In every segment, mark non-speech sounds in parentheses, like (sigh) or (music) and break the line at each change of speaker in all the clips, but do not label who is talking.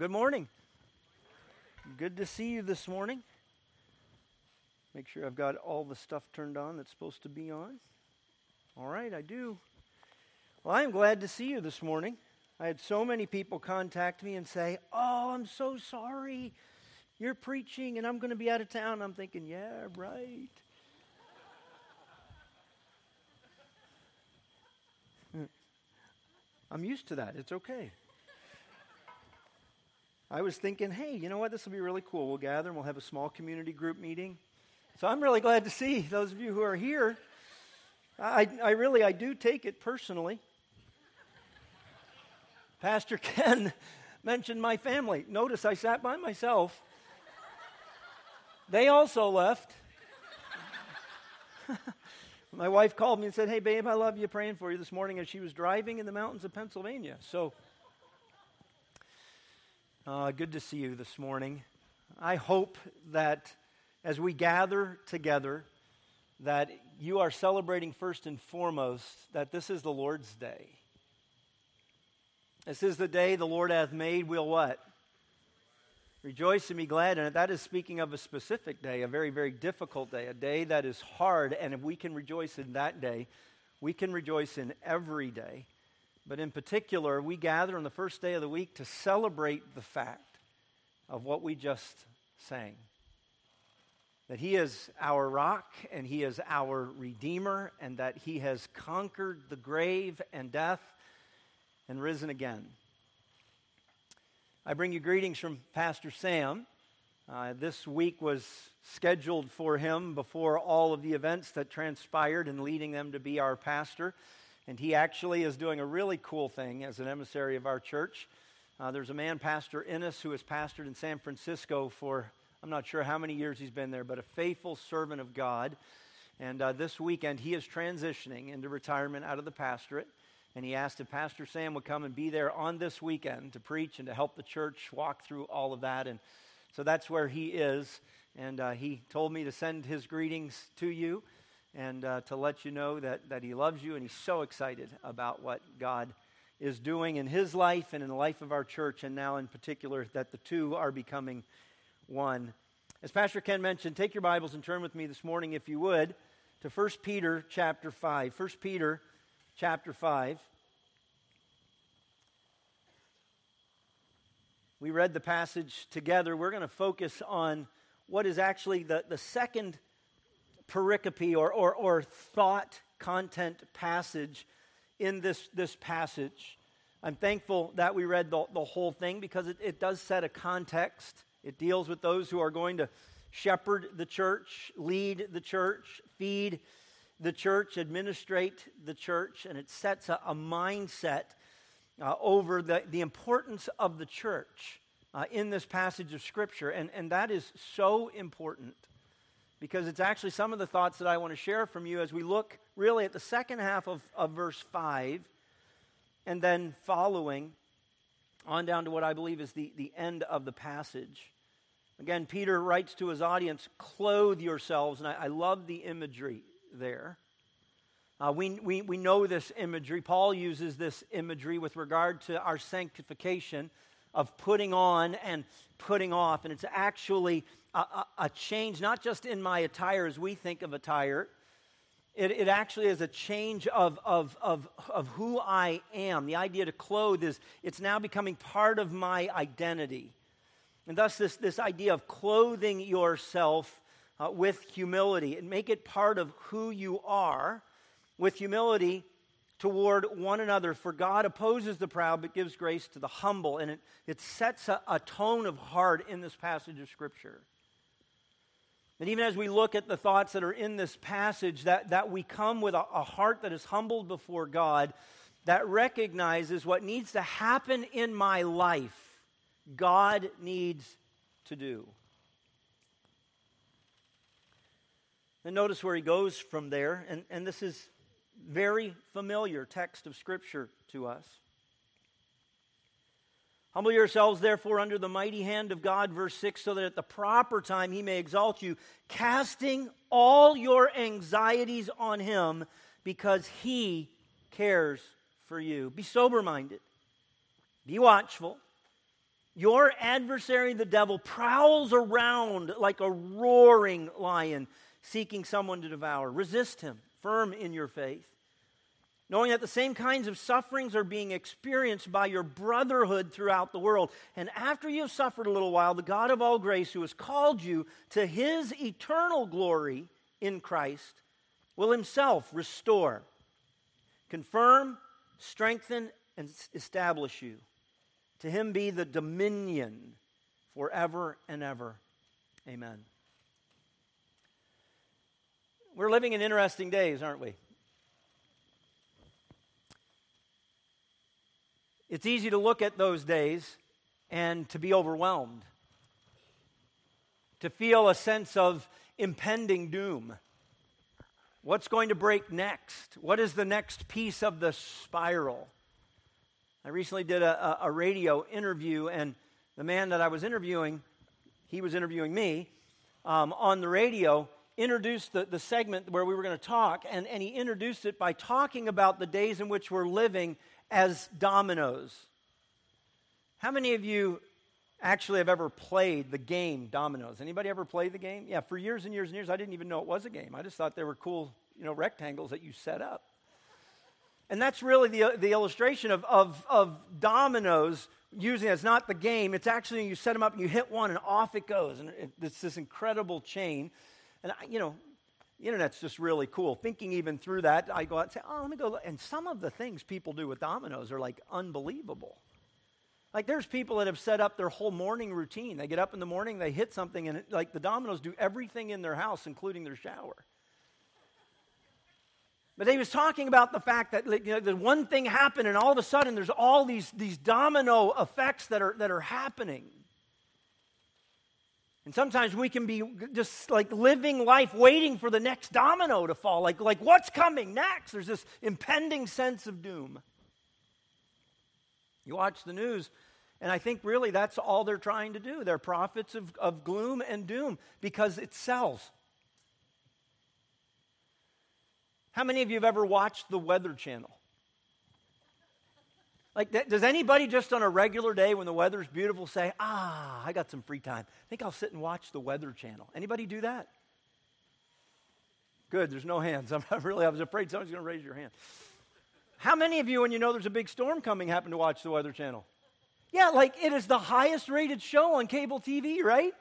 Good morning. Good to see you this morning. Make sure I've got all the stuff turned on that's supposed to be on. All right, I do. Well, I am glad to see you this morning. I had so many people contact me and say, Oh, I'm so sorry. You're preaching and I'm going to be out of town. I'm thinking, Yeah, right. (laughs) Hmm. I'm used to that. It's okay. I was thinking, hey, you know what? This will be really cool. We'll gather and we'll have a small community group meeting. So I'm really glad to see those of you who are here. I, I really, I do take it personally. Pastor Ken (laughs) mentioned my family. Notice I sat by myself. They also left. (laughs) my wife called me and said, Hey, babe, I love you, praying for you this morning as she was driving in the mountains of Pennsylvania. So, uh, good to see you this morning. I hope that as we gather together, that you are celebrating first and foremost that this is the Lord's day. This is the day the Lord hath made. We'll what? Rejoice and be glad in it. That is speaking of a specific day, a very, very difficult day, a day that is hard. And if we can rejoice in that day, we can rejoice in every day. But in particular, we gather on the first day of the week to celebrate the fact of what we just sang that He is our rock and He is our Redeemer, and that He has conquered the grave and death and risen again. I bring you greetings from Pastor Sam. Uh, this week was scheduled for him before all of the events that transpired and leading them to be our pastor. And he actually is doing a really cool thing as an emissary of our church. Uh, there's a man, Pastor Ennis, who has pastored in San Francisco for I'm not sure how many years he's been there, but a faithful servant of God. And uh, this weekend, he is transitioning into retirement out of the pastorate. And he asked if Pastor Sam would come and be there on this weekend to preach and to help the church walk through all of that. And so that's where he is. And uh, he told me to send his greetings to you and uh, to let you know that, that he loves you and he's so excited about what God is doing in his life and in the life of our church, and now in particular that the two are becoming one. As Pastor Ken mentioned, take your Bibles and turn with me this morning, if you would, to 1 Peter chapter 5. 1 Peter chapter 5. We read the passage together. We're going to focus on what is actually the, the second pericope or, or, or thought content passage in this, this passage. I'm thankful that we read the, the whole thing because it, it does set a context. It deals with those who are going to shepherd the church, lead the church, feed the church, administrate the church, and it sets a, a mindset uh, over the, the importance of the church uh, in this passage of Scripture. And, and that is so important because it's actually some of the thoughts that I want to share from you as we look really at the second half of, of verse 5 and then following on down to what I believe is the, the end of the passage. Again, Peter writes to his audience, clothe yourselves. And I, I love the imagery there. Uh, we, we, we know this imagery. Paul uses this imagery with regard to our sanctification of putting on and putting off. And it's actually a, a, a change, not just in my attire as we think of attire, it, it, actually is a change of, of, of, of who I am. The idea to clothe is it's now becoming part of my identity. And thus, this, this idea of clothing yourself uh, with humility and make it part of who you are with humility toward one another. For God opposes the proud but gives grace to the humble. And it, it sets a, a tone of heart in this passage of Scripture. And even as we look at the thoughts that are in this passage, that, that we come with a, a heart that is humbled before God, that recognizes what needs to happen in my life, God needs to do. And notice where he goes from there, and, and this is very familiar text of Scripture to us. Humble yourselves, therefore, under the mighty hand of God, verse 6, so that at the proper time he may exalt you, casting all your anxieties on him because he cares for you. Be sober minded, be watchful. Your adversary, the devil, prowls around like a roaring lion, seeking someone to devour. Resist him, firm in your faith, knowing that the same kinds of sufferings are being experienced by your brotherhood throughout the world. And after you have suffered a little while, the God of all grace, who has called you to his eternal glory in Christ, will himself restore, confirm, strengthen, and establish you. To him be the dominion forever and ever. Amen. We're living in interesting days, aren't we? It's easy to look at those days and to be overwhelmed, to feel a sense of impending doom. What's going to break next? What is the next piece of the spiral? I recently did a, a, radio interview, and the man that I was interviewing, he was interviewing me um, on the radio, introduced the, the segment where we were going to talk, and, and he introduced it by talking about the days in which we're living as dominoes. How many of you actually have ever played the game dominoes? Anybody ever played the game? Yeah, for years and years and years, I didn't even know it was a game. I just thought they were cool, you know, rectangles that you set up. And that's really the, the illustration of, of, of dominoes using it. It's not the game, it's actually you set them up and you hit one and off it goes. And it, it's this incredible chain. And, I, you know, the internet's just really cool. Thinking even through that, I go out and say, oh, let me go. Look. And some of the things people do with dominoes are like unbelievable. Like there's people that have set up their whole morning routine. They get up in the morning, they hit something, and it, like the dominoes do everything in their house, including their shower. But he was talking about the fact that you know, the one thing happened, and all of a sudden there's all these, these domino effects that are, that are happening. And sometimes we can be just like living life waiting for the next domino to fall. Like, like what's coming next? There's this impending sense of doom. You watch the news, and I think really that's all they're trying to do. They're prophets of, of gloom and doom because it sells. How many of you have ever watched the Weather Channel? Like, does anybody just on a regular day when the weather's beautiful say, ah, I got some free time. I think I'll sit and watch the Weather Channel. Anybody do that? Good, there's no hands. (laughs) I'm really, I was afraid someone's going to raise your hand. How many of you, when you know there's a big storm coming, happen to watch the Weather Channel? Yeah, like it is the highest rated show on cable TV, right?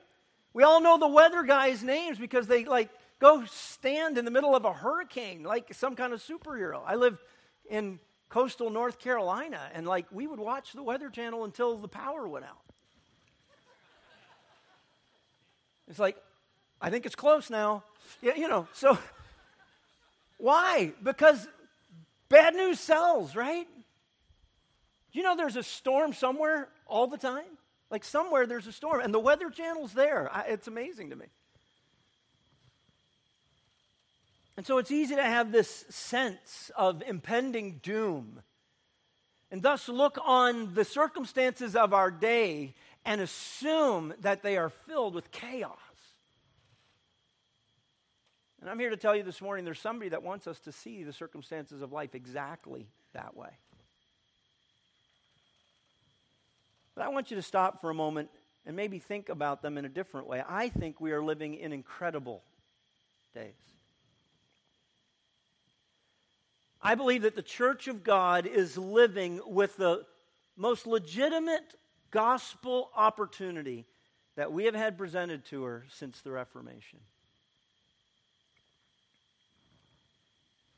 We all know the weather guys' names because they like go stand in the middle of a hurricane like some kind of superhero. I lived in coastal North Carolina, and like we would watch the Weather Channel until the power went out. It's like, I think it's close now. Yeah, you know, so why? Because bad news sells, right? You know, there's a storm somewhere all the time. Like somewhere there's a storm, and the Weather Channel's there. I, it's amazing to me. And so it's easy to have this sense of impending doom and thus look on the circumstances of our day and assume that they are filled with chaos. And I'm here to tell you this morning there's somebody that wants us to see the circumstances of life exactly that way. But I want you to stop for a moment and maybe think about them in a different way. I think we are living in incredible days. I believe that the church of God is living with the most legitimate gospel opportunity that we have had presented to her since the Reformation.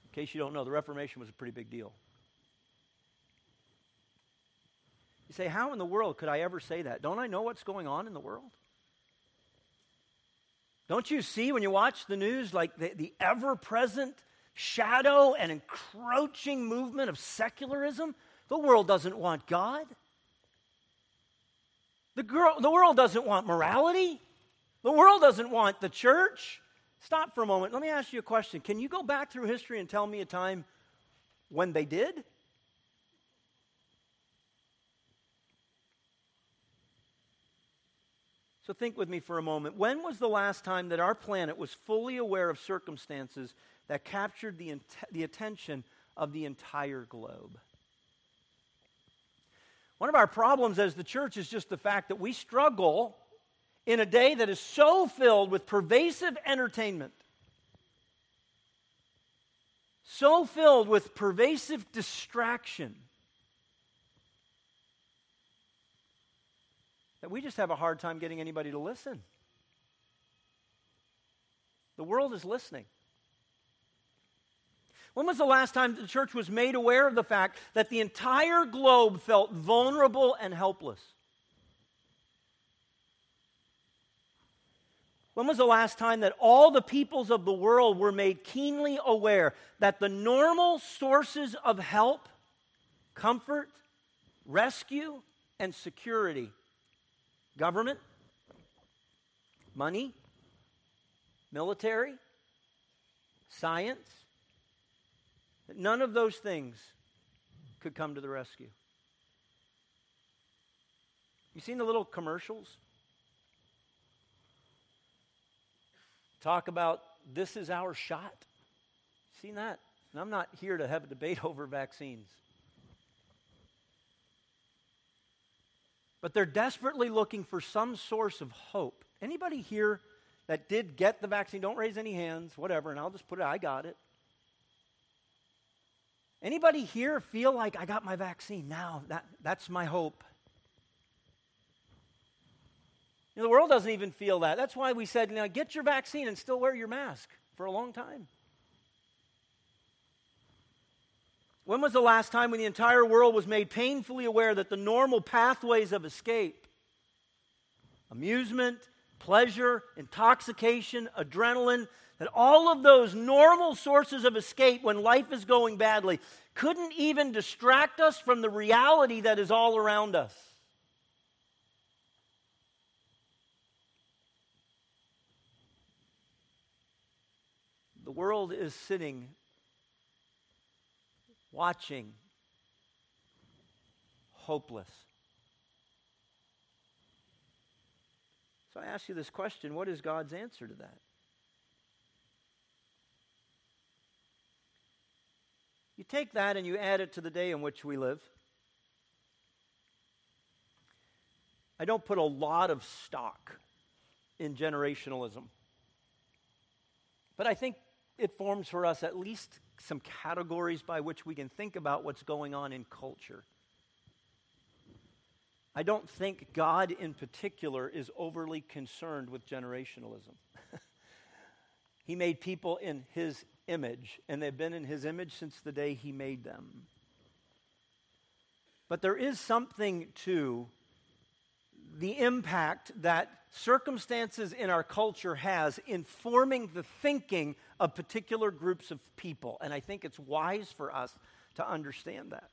In case you don't know, the Reformation was a pretty big deal. You say, How in the world could I ever say that? Don't I know what's going on in the world? Don't you see when you watch the news, like the, the ever present shadow and encroaching movement of secularism. The world doesn't want God. The, girl, the world doesn't want morality. The world doesn't want the church. Stop for a moment. Let me ask you a question. Can you go back through history and tell me a time when they did? So think with me for a moment. When was the last time that our planet was fully aware of circumstances that captured the, the attention of the entire globe. One of our problems as the church is just the fact that we struggle in a day that is so filled with pervasive entertainment, so filled with pervasive distraction, that we just have a hard time getting anybody to listen. The world is listening. When was the last time the church was made aware of the fact that the entire globe felt vulnerable and helpless? When was the last time that all the peoples of the world were made keenly aware that the normal sources of help, comfort, rescue, and security government, money, military, science, none of those things could come to the rescue. You seen the little commercials? Talk about this is our shot. Seen that? And I'm not here to have a debate (laughs) over vaccines. But they're desperately looking for some source of hope. Anybody here that did get the vaccine, don't raise any hands, whatever, and I'll just put it, I got it. Anybody here feel like I got my vaccine now? That, that's my hope. You know, the world doesn't even feel that. That's why we said, know, get your vaccine and still wear your mask for a long time. When was the last time when the entire world was made painfully aware that the normal pathways of escape, amusement, pleasure, intoxication, adrenaline, that all of those normal sources of escape when life is going badly couldn't even distract us from the reality that is all around us. The world is sitting, watching, hopeless. So I ask you this question what is God's answer to that? You take that and you add it to the day in which we live. I don't put a lot of stock in generationalism. But I think it forms for us at least some categories by which we can think about what's going on in culture. I don't think God in particular is overly concerned with generationalism. He made people in His image, and they've been in His image since the day He made them. But there is something to the impact that circumstances in our culture has in forming the thinking of particular groups of people. And I think it's wise for us to understand that.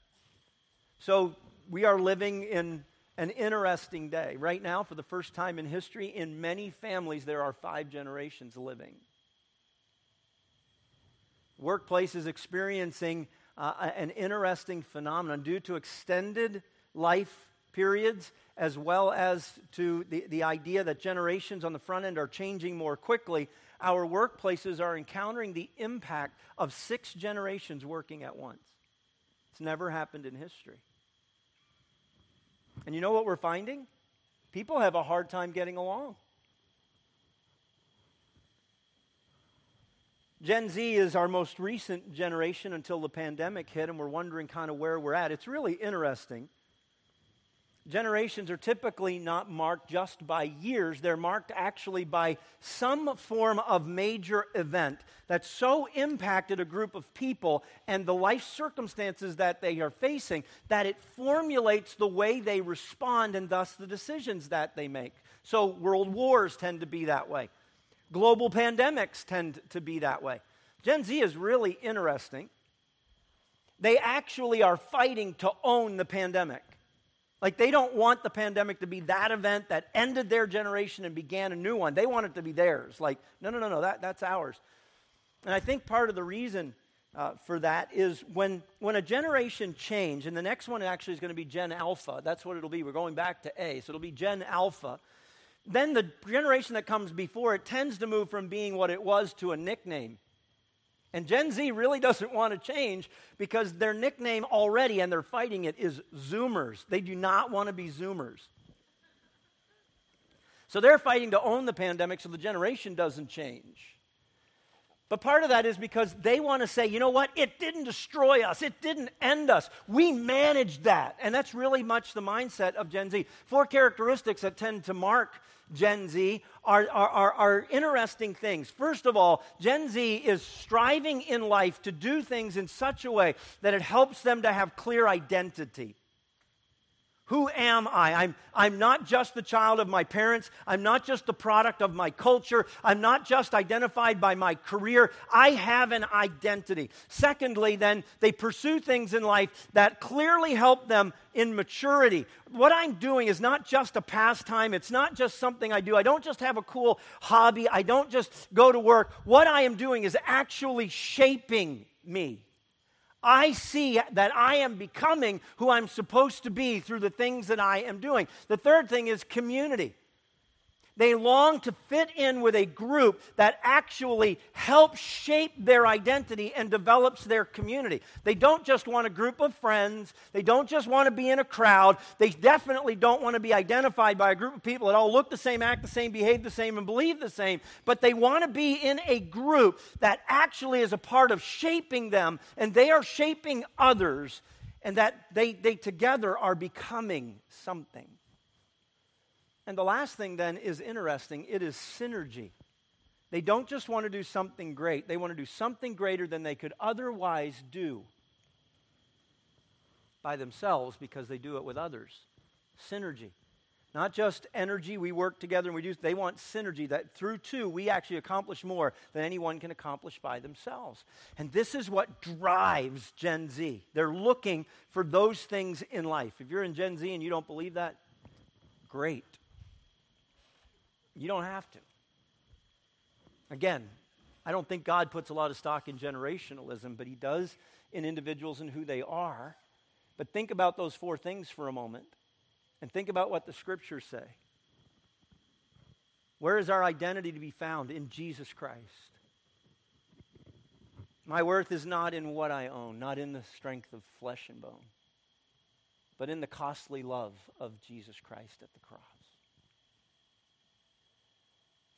So we are living in an interesting day. Right now, for the first time in history, in many families, there are five generations living. Workplace is experiencing uh, an interesting phenomenon due to extended life periods, as well as to the, the idea that generations on the front end are changing more quickly. Our workplaces are encountering the impact of six generations working at once. It's never happened in history. And you know what we're finding? People have a hard time getting along. Gen Z is our most recent generation until the pandemic hit, and we're wondering kind of where we're at. It's really interesting. Generations are typically not marked just by years, they're marked actually by some form of major event that so impacted a group of people and the life circumstances that they are facing that it formulates the way they respond and thus the decisions that they make. So, world wars tend to be that way, global pandemics tend to be that way. Gen Z is really interesting. They actually are fighting to own the pandemic. Like they don't want the pandemic to be that event that ended their generation and began a new one. They want it to be theirs. Like, no, no, no, no, that, that's ours. And I think part of the reason uh, for that is when, when a generation change, and the next one actually is going to be Gen Alpha. That's what it'll be. We're going back to A, so it'll be Gen Alpha. Then the generation that comes before it tends to move from being what it was to a nickname. And Gen Z really doesn't want to change because their nickname already, and they're fighting it, is Zoomers. They do not want to be Zoomers. So they're fighting to own the pandemic so the generation doesn't change. But part of that is because they want to say, you know what? It didn't destroy us. It didn't end us. We managed that. And that's really much the mindset of Gen Z. Four characteristics that tend to mark Gen Z are, are, are, are, interesting things. First of all, Gen Z is striving in life to do things in such a way that it helps them to have clear identity. Who am I? I'm, I'm not just the child of my parents. I'm not just the product of my culture. I'm not just identified by my career. I have an identity. Secondly, then, they pursue things in life that clearly help them in maturity. What I'm doing is not just a pastime, it's not just something I do. I don't just have a cool hobby, I don't just go to work. What I am doing is actually shaping me. I see that I am becoming who I'm supposed to be through the things that I am doing. The third thing is community. They long to fit in with a group that actually helps shape their identity and develops their community. They don't just want a group of friends. They don't just want to be in a crowd. They definitely don't want to be identified by a group of people that all look the same, act the same, behave the same, and believe the same. But they want to be in a group that actually is a part of shaping them, and they are shaping others, and that they, they together are becoming something. And the last thing then is interesting it is synergy. They don't just want to do something great, they want to do something greater than they could otherwise do by themselves because they do it with others. Synergy. Not just energy, we work together and we do, they want synergy that through two we actually accomplish more than anyone can accomplish by themselves. And this is what drives Gen Z. They're looking for those things in life. If you're in Gen Z and you don't believe that, great. You don't have to. Again, I don't think God puts a lot of stock in generationalism, but He does in individuals and who they are. But think about those four things for a moment and think about what the scriptures say. Where is our identity to be found? In Jesus Christ. My worth is not in what I own, not in the strength of flesh and bone, but in the costly love of Jesus Christ at the cross.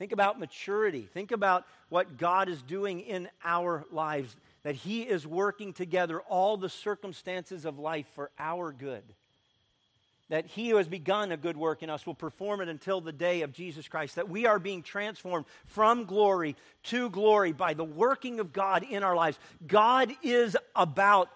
Think about maturity. Think about what God is doing in our lives, that He is working together all the circumstances of life for our good. That He who has begun a good work in us will perform it until the day of Jesus Christ. That we are being transformed from glory to glory by the working of God in our lives. God is about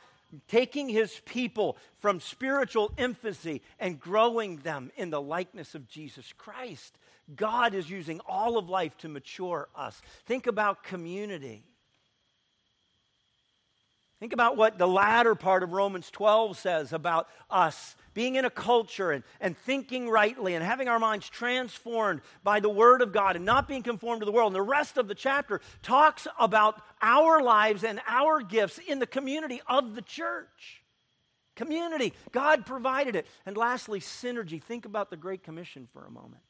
taking his people from spiritual infancy and growing them in the likeness of Jesus Christ. God is using all of life to mature us. Think about community. Think about what the latter part of Romans 12 says about us being in a culture and, and thinking rightly and having our minds transformed by the Word of God and not being conformed to the world. And the rest of the chapter talks about our lives and our gifts in the community of the church. Community. God provided it. And lastly, synergy. Think about the Great Commission for a moment.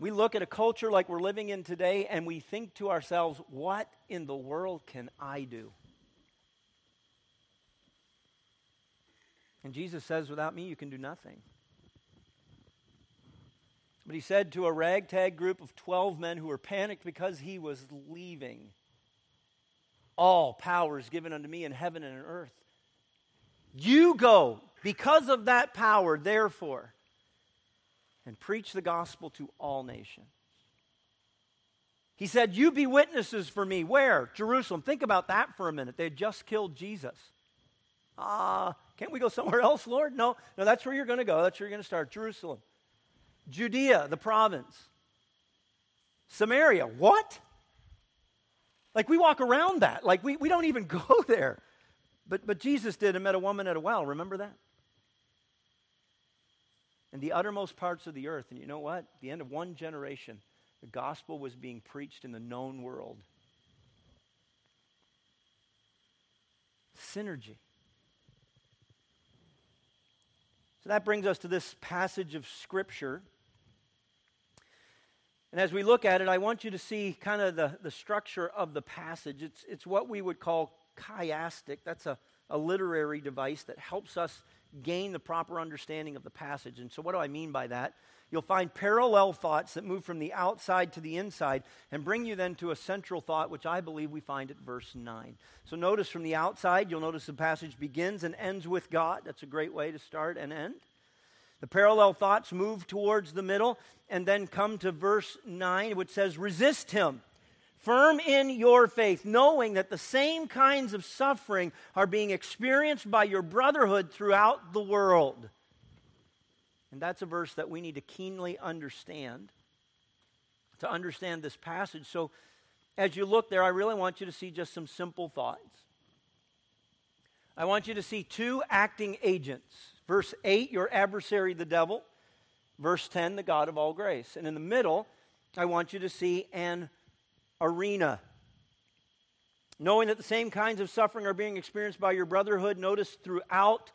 We look at a culture like we're living in today and we think to ourselves, what in the world can I do? And Jesus says, without me, you can do nothing. But he said to a ragtag group of 12 men who were panicked because he was leaving, All power is given unto me in heaven and in earth. You go because of that power, therefore and preach the gospel to all nations. He said, You be witnesses for me. Where? Jerusalem. Think about that for a minute. They had just killed Jesus. Ah, uh, can't we go somewhere (laughs) else, Lord? No, no, that's where you're going to go. That's where you're going to start. Jerusalem. Judea, the province. Samaria. What? Like we walk around that. Like we, we don't even (laughs) go there. But, but Jesus did and met a woman at a well. Remember that? In the uttermost parts of the earth. And you know what? At the end of one generation, the gospel was being preached in the known world. Synergy. So that brings us to this passage of Scripture And as we look at it, I want you to see kind of the, the structure of the passage. It's, it's what we would call chiastic. That's a, a literary device that helps us gain the proper understanding of the passage. And so, what do I mean by that? You'll find parallel thoughts that move from the outside to the inside and bring you then to a central thought, which I believe we find at verse 9. So, notice from the outside, you'll notice the passage begins and ends with God. That's a great way to start and end. The parallel thoughts move towards the middle and then come to verse 9, which says, Resist him, firm in your faith, knowing that the same kinds of suffering are being experienced by your brotherhood throughout the world. And that's a verse that we need to keenly understand to understand this passage. So, as you look there, I really want you to see just some simple thoughts. I want you to see two acting agents Verse 8, your adversary, the devil. Verse 10, the God of all grace. And in the middle, I want you to see an arena. Knowing that the same kinds of suffering are being experienced by your brotherhood, notice throughout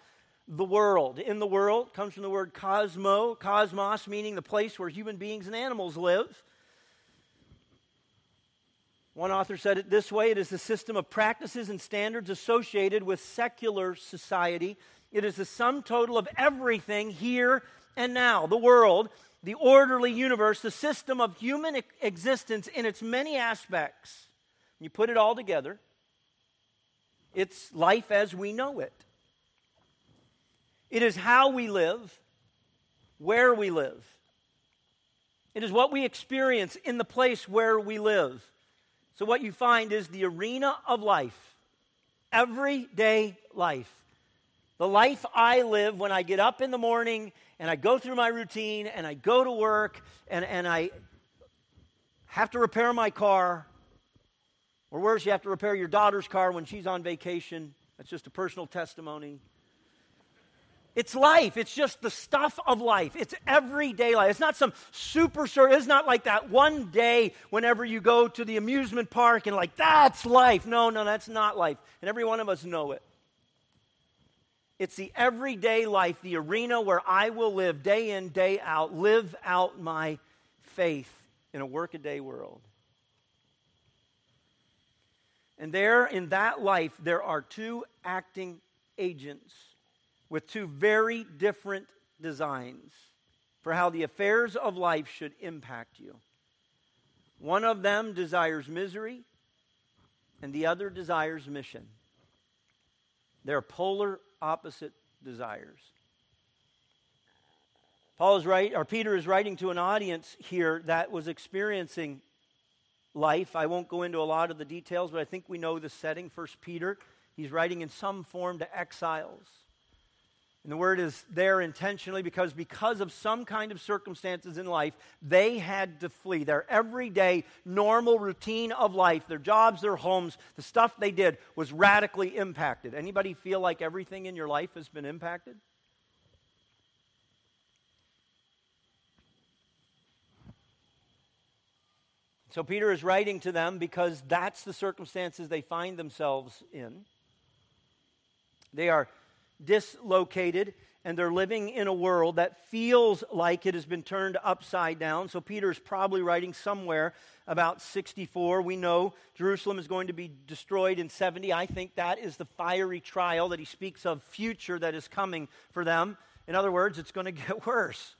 the world. In the world comes from the word cosmo, cosmos, meaning the place where human beings and animals live. One author said it this way it is the system of practices and standards associated with secular society it is the sum total of everything here and now the world, the orderly universe, the system of human existence in its many aspects. You put it all together, it's life as we know it. It is how we live, where we live. It is what we experience in the place where we live. So, what you find is the arena of life, everyday life. The life I live when I get up in the morning and I go through my routine and I go to work and, and I have to repair my car. Or worse, you have to repair your daughter's car when she's on vacation. That's just a personal testimony. It's life. It's just the stuff of life. It's everyday life. It's not some super sure. It's not like that one day whenever you go to the amusement park and like, that's life. No, no, that's not life. And every one of us know it. It's the everyday life, the arena where I will live day in, day out, live out my faith in a workaday world. And there, in that life, there are two acting agents with two very different designs for how the affairs of life should impact you. One of them desires misery, and the other desires mission. They're polar opposite desires. Paul is right, or Peter is writing to an audience here that was experiencing life. I won't go into a lot of the details, but I think we know the setting. First Peter, he's writing in some form to exiles. And the word is there intentionally because because of some kind of circumstances in life, they had to flee. Their everyday, normal routine of life, their jobs, their homes, the stuff they did was radically impacted. Anybody feel like everything in your life has been impacted? So Peter is writing to them because that's the circumstances they find themselves in. They are dislocated and they're living in a world that feels like it has been turned upside down. So Peter is probably writing somewhere about 64. We know Jerusalem is going to be destroyed in 70. I think that is the fiery trial that he speaks of, future that is coming for them. In other words, it's going (laughs) to get worse.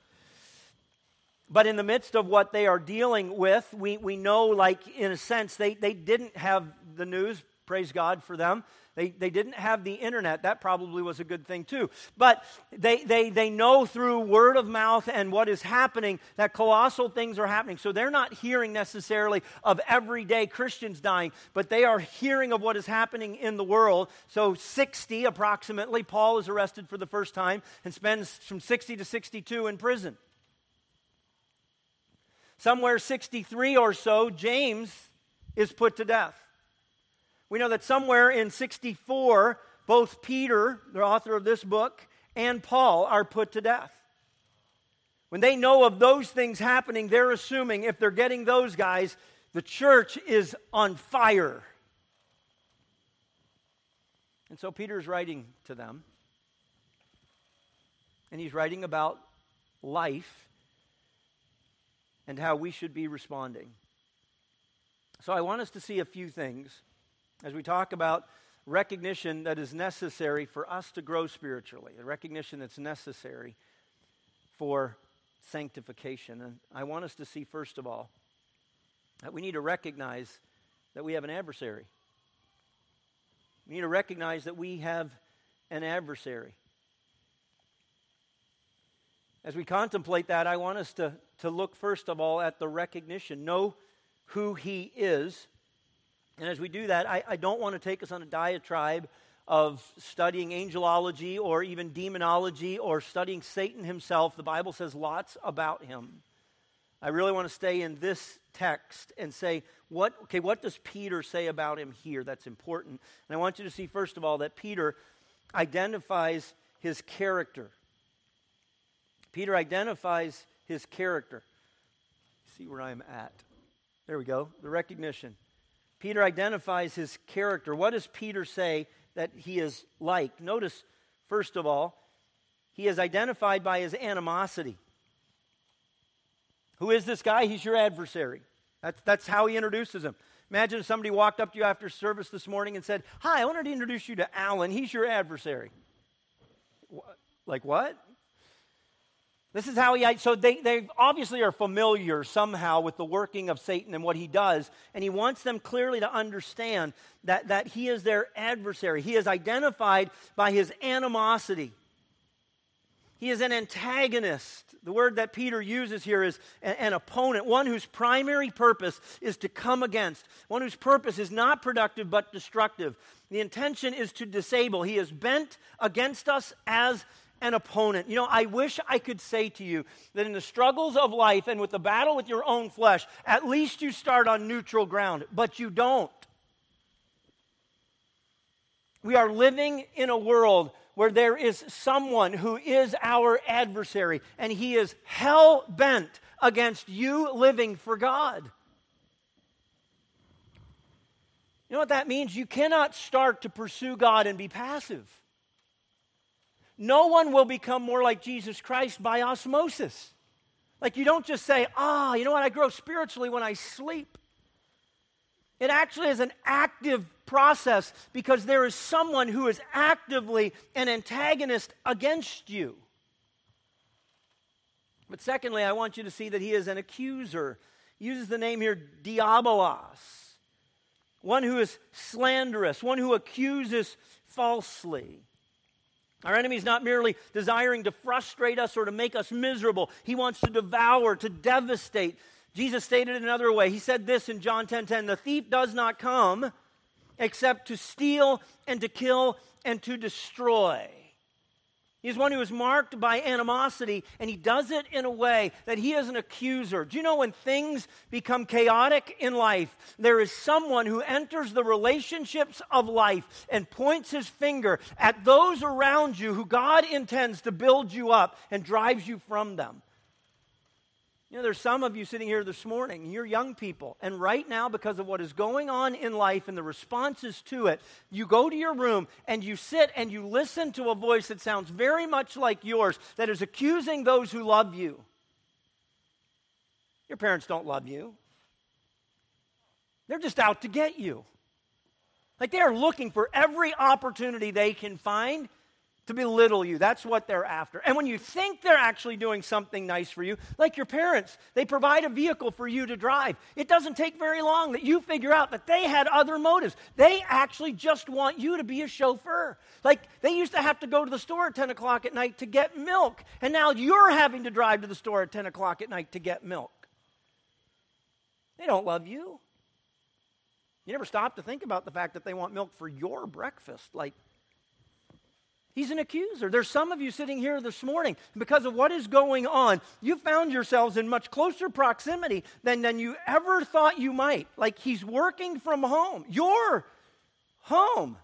But in the midst of what they are dealing with, we, we know, like, in a sense, they, they didn't have the news, praise God for them. They, they didn't have the internet. That probably was a good thing too. But they, they, they know through word of mouth and what is happening that colossal things are happening. So they're not hearing necessarily of everyday Christians dying, but they are hearing of what is happening in the world. So 60 approximately, Paul is arrested for the first time and spends from 60 to 62 in prison. Somewhere 63 or so, James is put to death. We know that somewhere in 64, both Peter, the author of this book, and Paul are put to death. When they know of those things happening, they're assuming if they're getting those guys, the church is on fire. And so Peter's writing to them, and he's writing about life and how we should be responding. So I want us to see a few things as we talk about recognition that is necessary for us to grow spiritually, the recognition that's necessary for sanctification. And I want us to see, first of all, that we need to recognize that we have an adversary. We need to recognize that we have an adversary. As we contemplate that, I want us to, to look first of all at the recognition, know who he is. And as we do that, I, I don't want to take us on a diatribe of studying angelology or even demonology or studying Satan himself. The Bible says lots about him. I really want to stay in this text and say, what, okay, what does Peter say about him here that's important? And I want you to see, first of all, that Peter identifies his character. Peter identifies his character. See where I'm at. There we go, the recognition. Peter identifies his character. What does Peter say that he is like? Notice, first of all, he is identified by his animosity. Who is this guy? He's your adversary. That's, that's how he introduces him. Imagine if somebody walked up to you after service this morning and said, Hi, I wanted to introduce you to Alan. He's your adversary. Like what? This is how he, so they, they obviously are familiar somehow with the working of Satan and what he does, and he wants them clearly to understand that, that he is their adversary. He is identified by his animosity. He is an antagonist. The word that Peter uses here is an, opponent, one whose primary purpose is to come against, one whose purpose is not productive but destructive. The intention is to disable. He is bent against us as an opponent. You know, I wish I could say to you that in the struggles of life and with the battle with your own flesh, at least you start on neutral ground, but you don't. We are living in a world where there is someone who is our adversary, and he is hell bent against you living for God. You know what that means? You cannot start to pursue God and be passive. No one will become more like Jesus Christ by osmosis. Like you don't just say, ah, oh, you know what, I grow spiritually when I sleep. It actually is an active process because there is someone who is actively an antagonist against you. But secondly, I want you to see that he is an accuser. He uses the name here, diabolos, one who is slanderous, one who accuses falsely. Our enemy is not merely desiring to frustrate us or to make us miserable. He wants to devour, to devastate, Jesus stated it another way. He said this in John 10:10, 10, 10, "The thief does not come except to steal and to kill and to destroy." He's one who is marked by animosity, and he does it in a way that he is an accuser. Do you know when things become chaotic in life, there is someone who enters the relationships of life and points his finger at those around you who God intends to build you up and drives you from them? You know, there's some of you sitting here this morning, you're young people, and right now, because of what is going on in life and the responses to it, you go to your room and you sit and you listen to a voice that sounds very much like yours that is accusing those who love you. Your parents don't love you, they're just out to get you. Like they are looking for every opportunity they can find to belittle you. That's what they're after. And when you think they're actually doing something nice for you, like your parents, they provide a vehicle for you to drive. It doesn't take very long that you figure out that they had other motives. They actually just want you to be a chauffeur. Like they used to have to go to the store at 10 o'clock at night to get milk, and now you're having to drive to the store at 10 o'clock at night to get milk. They don't love you. You never stop to think about the fact that they want milk for your breakfast. Like, He's an accuser. There's some of you sitting here this morning, because of what is going on, you found yourselves in much closer proximity than, than you ever thought you might. Like he's working from home. You're home.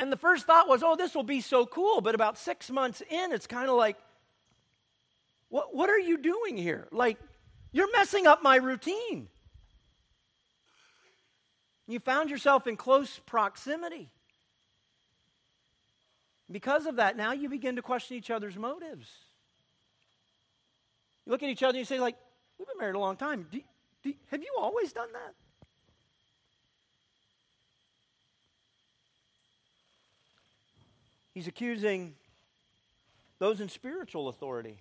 And the first thought was, oh, this will be so cool. But about six months in, it's kind of like, what, what are you doing here? Like, you're messing up my routine. You found yourself in close proximity. Because of that, now you begin to question each other's motives. You look at each other and you say, like, we've been married a long time. Do, do, have you always done that? He's accusing those in spiritual authority.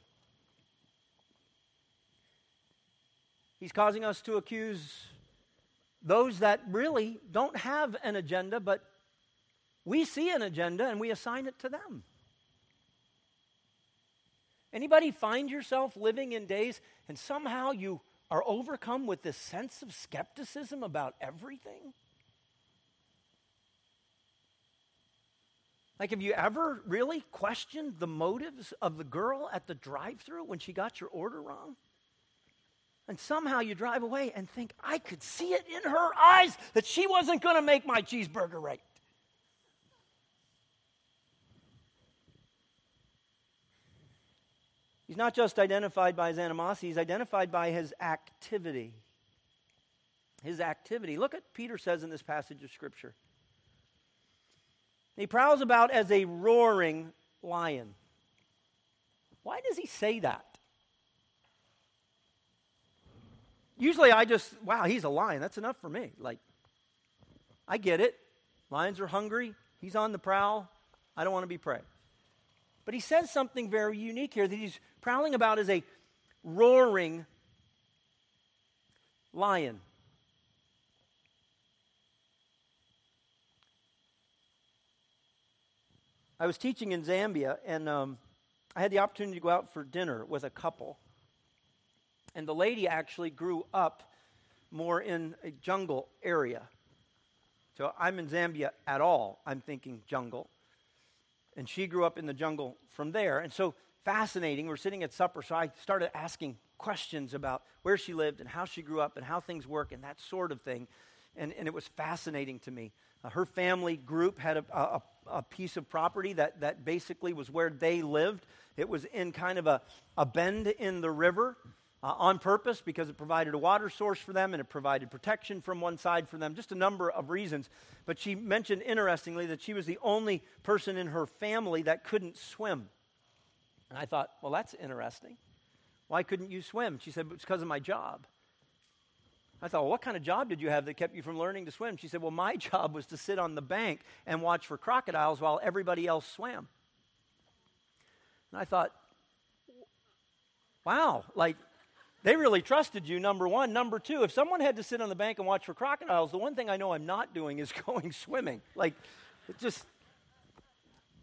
He's causing us to accuse those that really don't have an agenda, but we see an agenda and we assign it to them. Anybody find yourself living in days and somehow you are overcome with this sense of skepticism about everything? Like, have you ever really questioned the motives of the girl at the drive through when she got your order wrong? And somehow you drive away and think, I could see it in her eyes that she wasn't going to make my cheeseburger right. He's not just identified by his animosity, he's identified by his activity. His activity. Look at Peter says in this passage of Scripture. He prowls about as a roaring lion. Why does he say that? Usually I just, wow, he's a lion. That's enough for me. Like, I get it. Lions are hungry. He's on the prowl. I don't want to be prey. But he says something very unique here that he's prowling about as a roaring lion. I was teaching in Zambia, and um, I had the opportunity to go out for dinner with a couple. And the lady actually grew up more in a jungle area. So I'm in Zambia at all. I'm thinking jungle. And she grew up in the jungle from there. And so fascinating. We're sitting at supper, so I started asking questions about where she lived and how she grew up and how things work and that sort of thing. And, and it was fascinating to me. Uh, her family group had a, a, a, piece of property that, that basically was where they lived. It was in kind of a, a bend in the river uh, on purpose because it provided a water source for them and it provided protection from one side for them, just a number of reasons. But she mentioned interestingly that she was the only person in her family that couldn't swim. And I thought, well, that's interesting. Why couldn't you swim? She said, it's because of my job. I thought, well, what kind of job did you have that kept you from learning to swim? She said, well, my (laughs) job was to sit on the bank and watch for crocodiles while everybody else swam. And I thought, wow, like they really trusted you, number one. Number two, if someone had to sit on the bank and watch for crocodiles, the one thing I know I'm not doing is (laughs) going swimming. Like, it just,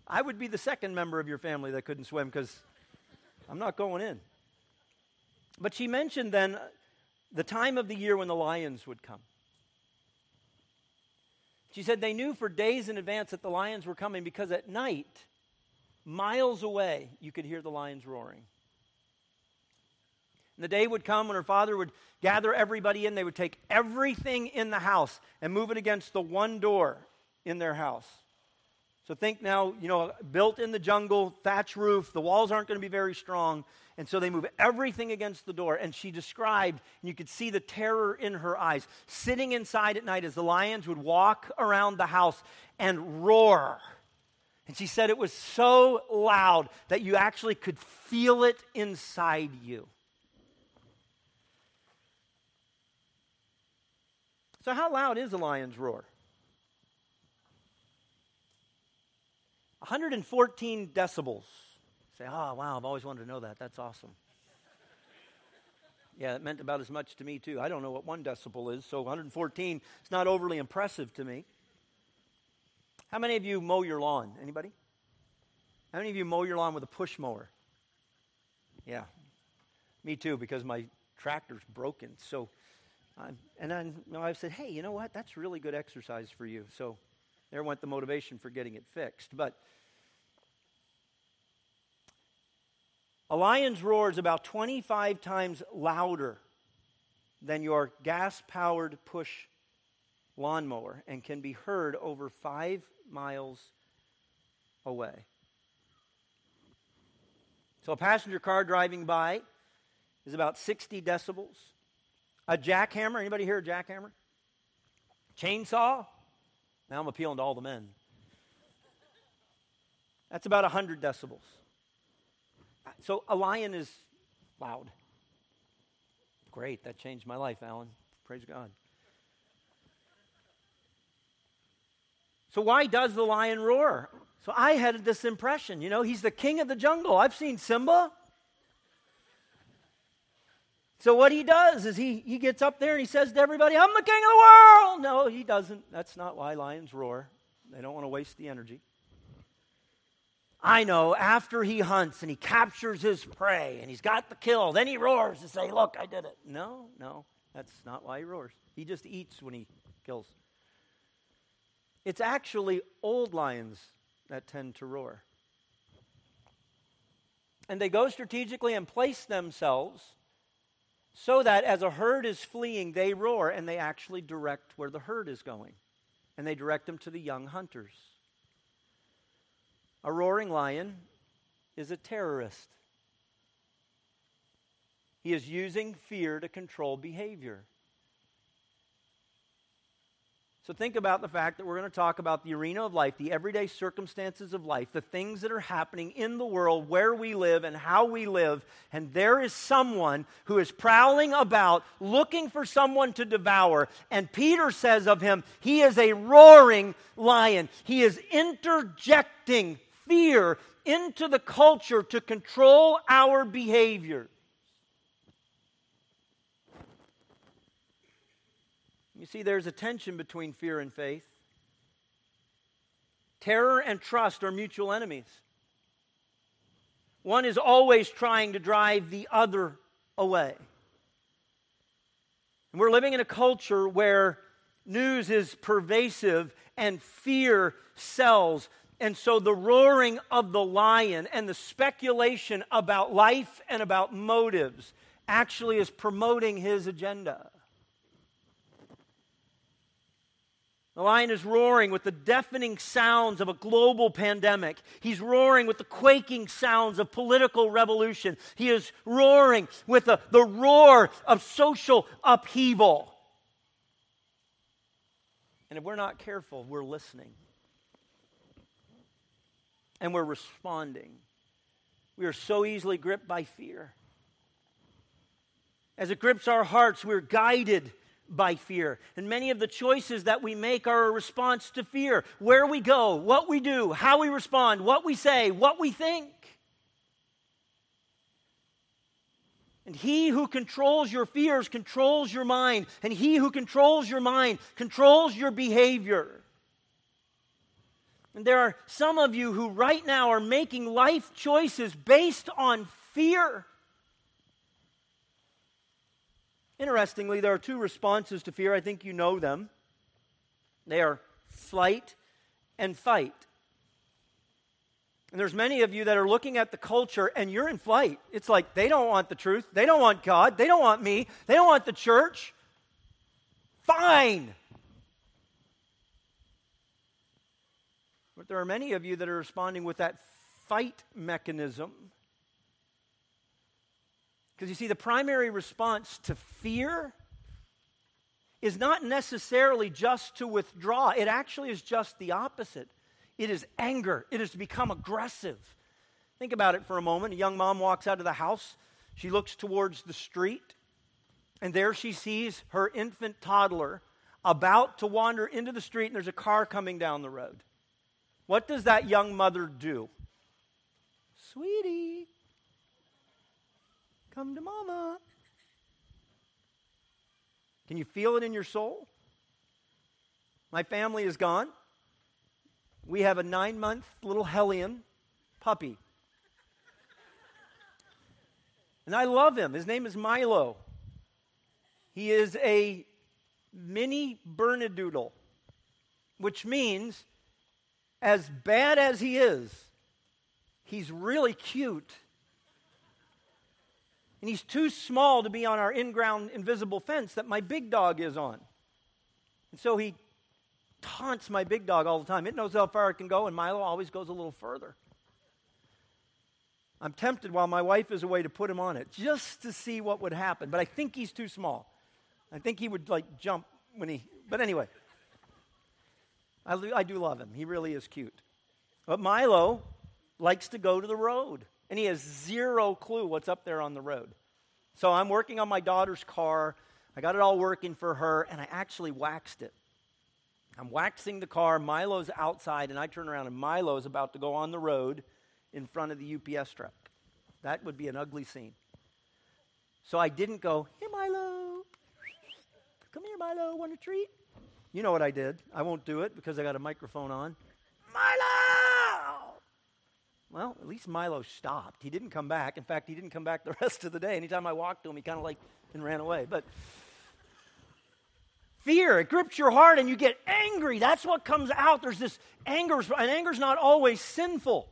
I would be the second member of your family that couldn't swim because I'm not going in. But she mentioned then uh, the time of the year when the lions would come. She said they knew for days in advance that the lions were coming because at night, miles away, you could hear the lions roaring. And the day would come when her father would gather everybody in. They would take everything in the house and move it against the one door in their house. So think now, you know, built in the jungle, thatch roof, the walls aren't going to be very strong. And so they move everything against the door. And she described, and you could see the terror in her eyes, sitting inside at night as the lions would walk around the house and roar. And she said it was so loud that you actually could feel it inside you. So, how loud is a lion's roar? 114 decibels. Say, oh, wow, I've always wanted to know that. That's awesome. Yeah, it meant about as much to me, too. I don't know what one decibel is, so 114 is not overly impressive to me. How many of you mow your lawn? Anybody? How many of you mow your lawn with a push mower? Yeah, me too, because my tractor's broken. So, I'm, and then I've said, hey, you know what? That's really good exercise for you. So, there went the motivation for getting it fixed. But a lion's roar is about 25 times louder than your gas powered push lawnmower and can be heard over five miles away. So a passenger car driving by is about 60 decibels. A jackhammer, anybody hear a jackhammer? Chainsaw, now I'm appealing to all the men. That's about 100 decibels. So a lion is loud. Great, that changed my life, Alan. Praise God. So, why does the lion roar? So, I had this impression, you know, he's the king of the jungle. I've seen Simba. So, what he does is he, he gets up there and he says to everybody, I'm the king of the world. No, he doesn't. That's not why lions roar. They don't want to waste the energy. I know after he hunts and he captures his prey and he's got the kill, then he roars to say, Look, I did it. No, no, that's not why he roars. He just eats when he kills. It's actually old lions that tend to roar. And they go strategically and place themselves so that as a herd is fleeing, they roar and they actually direct where the herd is going. And they direct them to the young hunters. A roaring lion is a terrorist. He is using fear to control behavior. So think about the fact that we're going to talk about the arena of life, the everyday circumstances of life, the things that are happening in the world, where we live, and how we live. And there is someone who is prowling about looking for someone to devour. And Peter says of him, he is a roaring lion. He is interjecting fear into the culture to control our behavior. You see, there's a tension between fear and faith. Terror and trust are mutual enemies. One is always trying to drive the other away. And we're living in a culture where news is pervasive and fear sells. And so the roaring of the lion and the speculation about life and about motives actually is promoting his agenda. The lion is roaring with the deafening sounds of a global pandemic. He's roaring with the quaking sounds of political revolution. He is roaring with the, the roar of social upheaval. And if we're not careful, we're listening. And we're responding. We are so easily gripped by fear. As it grips our hearts, we're guided by fear. And many of the choices that we make are a response to fear. Where we go, what we do, how we respond, what we say, what we think. And he who controls your fears controls your mind. And he who controls your mind controls your behavior. And there are some of you who right now are making life choices based on fear. Interestingly, there are two responses to fear. I think you know them. They are flight and fight. And there's many of you that are looking at the culture and you're in flight. It's like they don't want the truth. They don't want God. They don't want me. They don't want the church. Fine. But there are many of you that are responding with that fight mechanism. Because you see, the primary response to fear is not necessarily just to withdraw, it actually is just the opposite. It is anger, it is to become aggressive. Think about it for a moment. A young mom walks out of the house, she looks towards the street, and there she sees her infant toddler about to wander into the street, and there's a car coming down the road. What does that young mother do? Sweetie, Come to mama. Can you feel it in your soul? My family is gone. We have a nine month little Hellion puppy. And I love him. His name is Milo. He is a mini Bernedoodle, which means, as bad as he is, he's really cute and he's too small to be on our in ground invisible fence that my big dog is on. And so he taunts my big dog all the time. It knows how far it can go, and Milo always goes a little further. I'm tempted while my wife is away to put him on it just to see what would happen, but I think he's too small. I think he would like jump when he, but anyway. I, I do love him. He really is cute. But Milo likes to go to the road and he has zero clue what's up there on the road. So I'm working on my daughter's car. I got it all working for her, and I actually waxed it. I'm waxing the car. Milo's outside, and I turn around, and Milo's about to go on the road in front of the UPS truck. That would be an ugly scene. So I didn't go, Here, Milo. Come here, Milo. Want a treat? You know what I did. I won't do it because I got a microphone on. Milo! At least Milo stopped. He didn't come back. In fact, he didn't come back the (laughs) rest of the day. Anytime I walked to him, he kind of like and ran away. But fear, it grips your heart and you get angry. That's what comes out. There's this anger, and anger's not always sinful.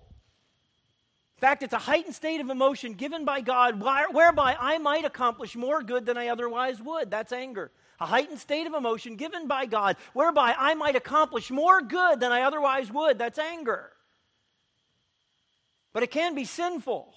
In fact, it's a heightened state of emotion given by God whereby I might accomplish more good than I otherwise would. That's anger. A heightened state of emotion given by God whereby I might accomplish more good than I otherwise would. That's anger. But it can be sinful.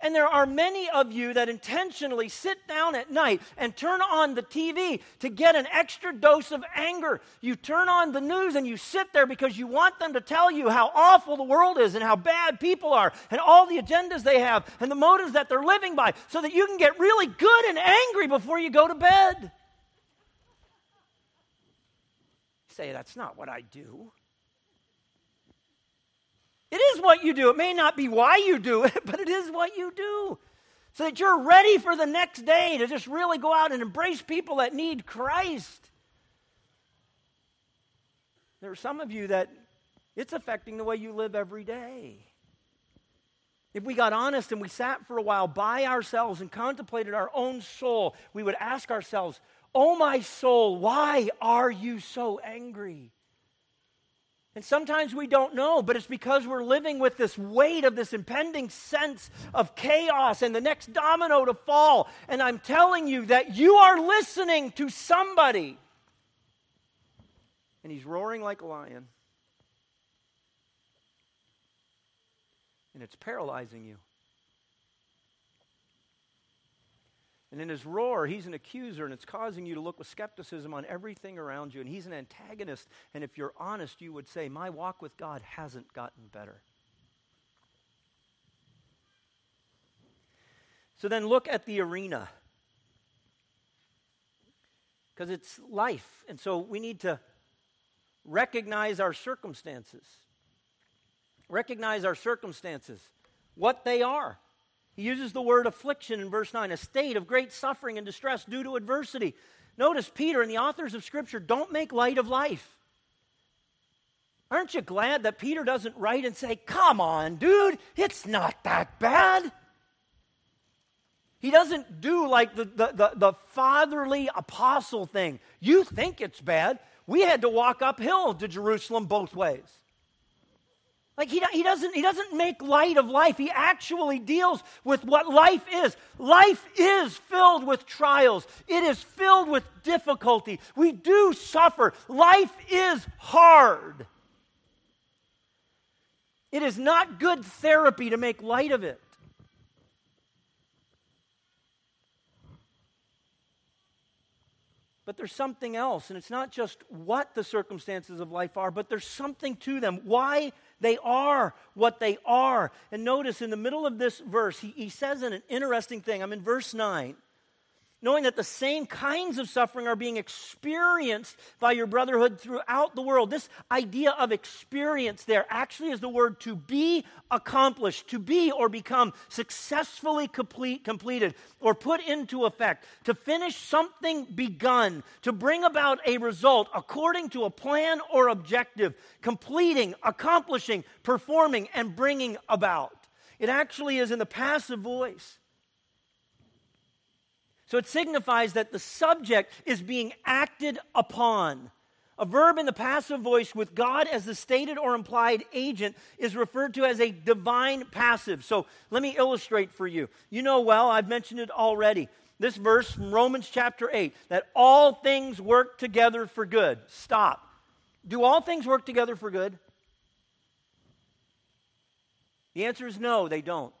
And there are many of you that intentionally sit down at night and turn on the TV to get an extra dose of anger. You turn on the news and you sit there because you want them to tell you how awful the world is and how bad people are and all the agendas they have and the motives that they're living by so that you can get really good and angry before you go to bed. You say, that's not what I do. It is what you do. It may not be why you do it, (laughs) but it is what you do. So that you're ready for the next day to just really go out and embrace people that need Christ. There are some of you that it's affecting the way you live every day. If we got honest and we sat for a while by ourselves and contemplated our own soul, we would ask ourselves, Oh, my soul, why are you so angry? And sometimes we don't know, but it's because we're living with this weight of this impending sense of chaos and the next domino to fall. And I'm telling you that you are listening to somebody. And he's roaring like a lion. And it's paralyzing you. And in his roar, he's an accuser, and it's causing you to look with skepticism on everything around you. And he's an antagonist. And if you're honest, you would say, My walk with God hasn't gotten better. So then look at the arena. Because it's life. And so we need to recognize our circumstances. Recognize our circumstances, what they are. He uses the word affliction in verse 9, a state of great suffering and distress due to adversity. Notice Peter and the authors of Scripture don't make light of life. Aren't you glad that Peter doesn't write and say, Come on, dude, it's not that bad? He doesn't do like the, the, the, the, fatherly apostle thing. You think it's bad. We had to walk uphill to Jerusalem both ways. Like he, he, doesn't, he doesn't make light of life. He actually deals with what life is. Life is filled with trials, it is filled with difficulty. We do suffer. Life is hard. It is not good therapy to make light of it. But there's something else, and it's not just what the circumstances of life are, but there's something to them. Why they are what they are. And notice in the middle of this verse, he, he says an interesting thing. I'm in verse 9 knowing that the same kinds of suffering are being experienced by your brotherhood throughout the world. This idea of experience there actually is the word to be accomplished, to be or become successfully complete, completed or put into effect, to finish something begun, to bring about a result according to a plan or objective, completing, accomplishing, performing, and bringing about. It actually is in the passive voice. So it signifies that the subject is being acted upon. A verb in the passive voice with God as the stated or implied agent is referred to as a divine passive. So let me illustrate for you. You know well, I've mentioned it already. This verse from Romans chapter 8 that all things work together for good. Stop. Do all things work together for good? The answer is no, they don't.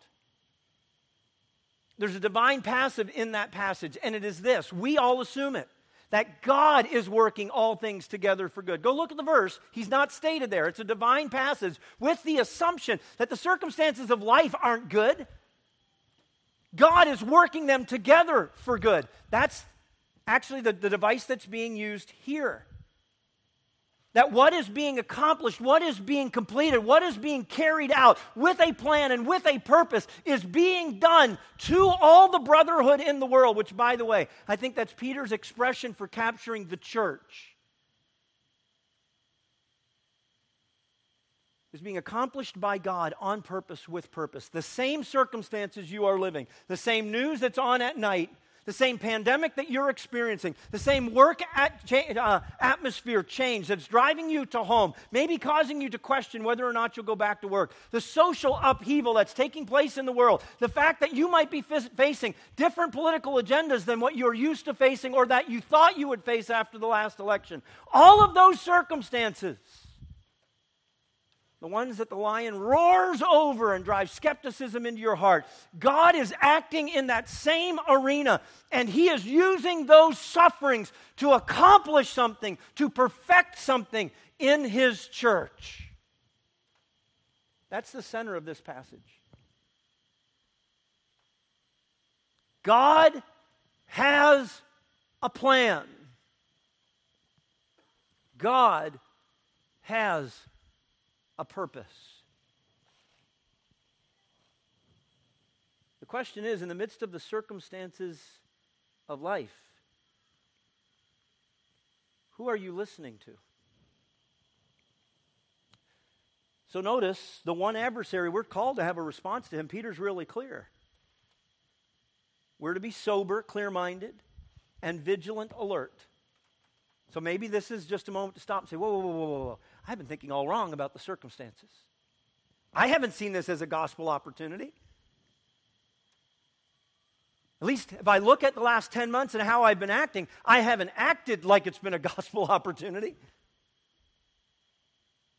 There's a divine passive in that passage, and it is this we all assume it that God is working all things together for good. Go look at the verse. He's not stated there. It's a divine passage with the assumption that the circumstances of life aren't good. God is working them together for good. That's actually the, the device that's being used here. That what is being accomplished, what is being completed, what is being carried out with a plan and with a purpose is being done to all the brotherhood in the world, which, by the way, I think that's Peter's expression for capturing the church. is being accomplished by God on purpose with purpose. The same circumstances you are living, the same news that's on at night, the same pandemic that you're experiencing, the same work at, uh, atmosphere change that's driving you to home, maybe causing you to question whether or not you'll go back to work, the social upheaval that's taking place in the world, the fact that you might be f- facing different political agendas than what you're used to facing or that you thought you would face after the last election. All of those circumstances the ones that the lion roars over and drives skepticism into your heart. God is acting in that same arena, and He is using those sufferings to accomplish something, to perfect something in His church. That's the center of this passage. God has a plan. God has a purpose. The question is in the midst of the circumstances of life, who are you listening to? So notice the one adversary, we're called to have a response to him. Peter's really clear. We're to be sober, clear minded, and vigilant, alert. So maybe this is just a moment to stop and say, whoa, whoa, whoa, whoa, whoa. I've been thinking all wrong about the circumstances. I haven't seen this as a gospel opportunity. At least if I look at the last 10 months and how I've been acting, I haven't acted like it's been a (laughs) gospel opportunity.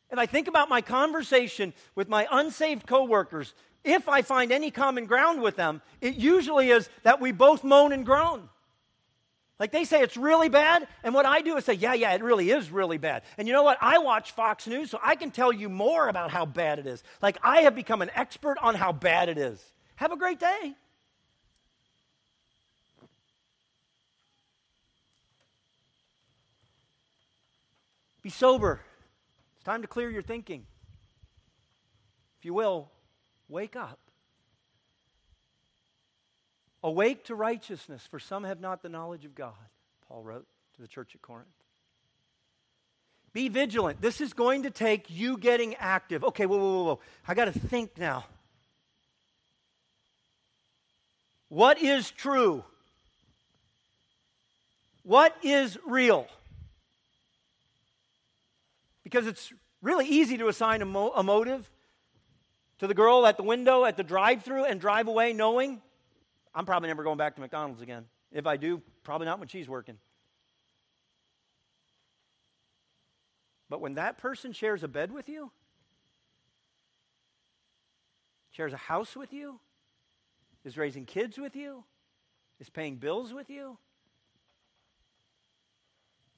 If I think about my conversation with my unsaved coworkers, if I find any common ground with them, it usually is that we both moan and groan. Like they say it's really bad, and what I do is say, yeah, yeah, it really is really bad. And you know what? I watch Fox News, so I can tell you more about how bad it is. Like I have become an expert on how bad it is. Have a great day. Be sober. It's time to clear your thinking. If you will, wake up. Awake to righteousness, for some have not the knowledge of God, Paul wrote to the church at Corinth. Be vigilant. This is going to take you getting active. Okay, whoa, whoa, whoa, whoa. I got to think now. What is true? What is real? Because it's really easy to assign a, mo- a motive to the girl at the window at the drive through and drive away knowing I'm probably never going back to McDonald's again. If I do, probably not when she's working. But when that person shares a bed with you, shares a house with you, is raising kids with you, is paying bills with you,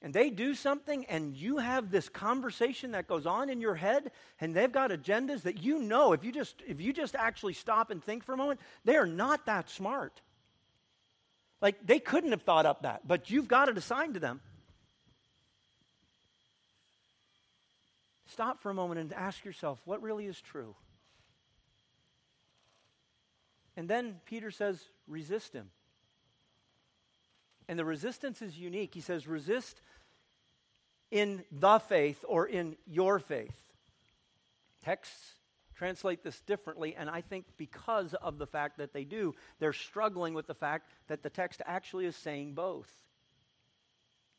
and they do something and you have this conversation that goes on in your head and they've got agendas that you know if you just if you just actually stop and think for a moment they are not that smart. Like they couldn't have thought up that but you've got it assigned to them. Stop for a moment and ask yourself what really is true? And then peter says resist him and the resistance is unique. He says, resist in the faith or in your faith. Texts translate this differently, and I think because of the fact that they do, they're struggling with the fact that the text actually is saying both.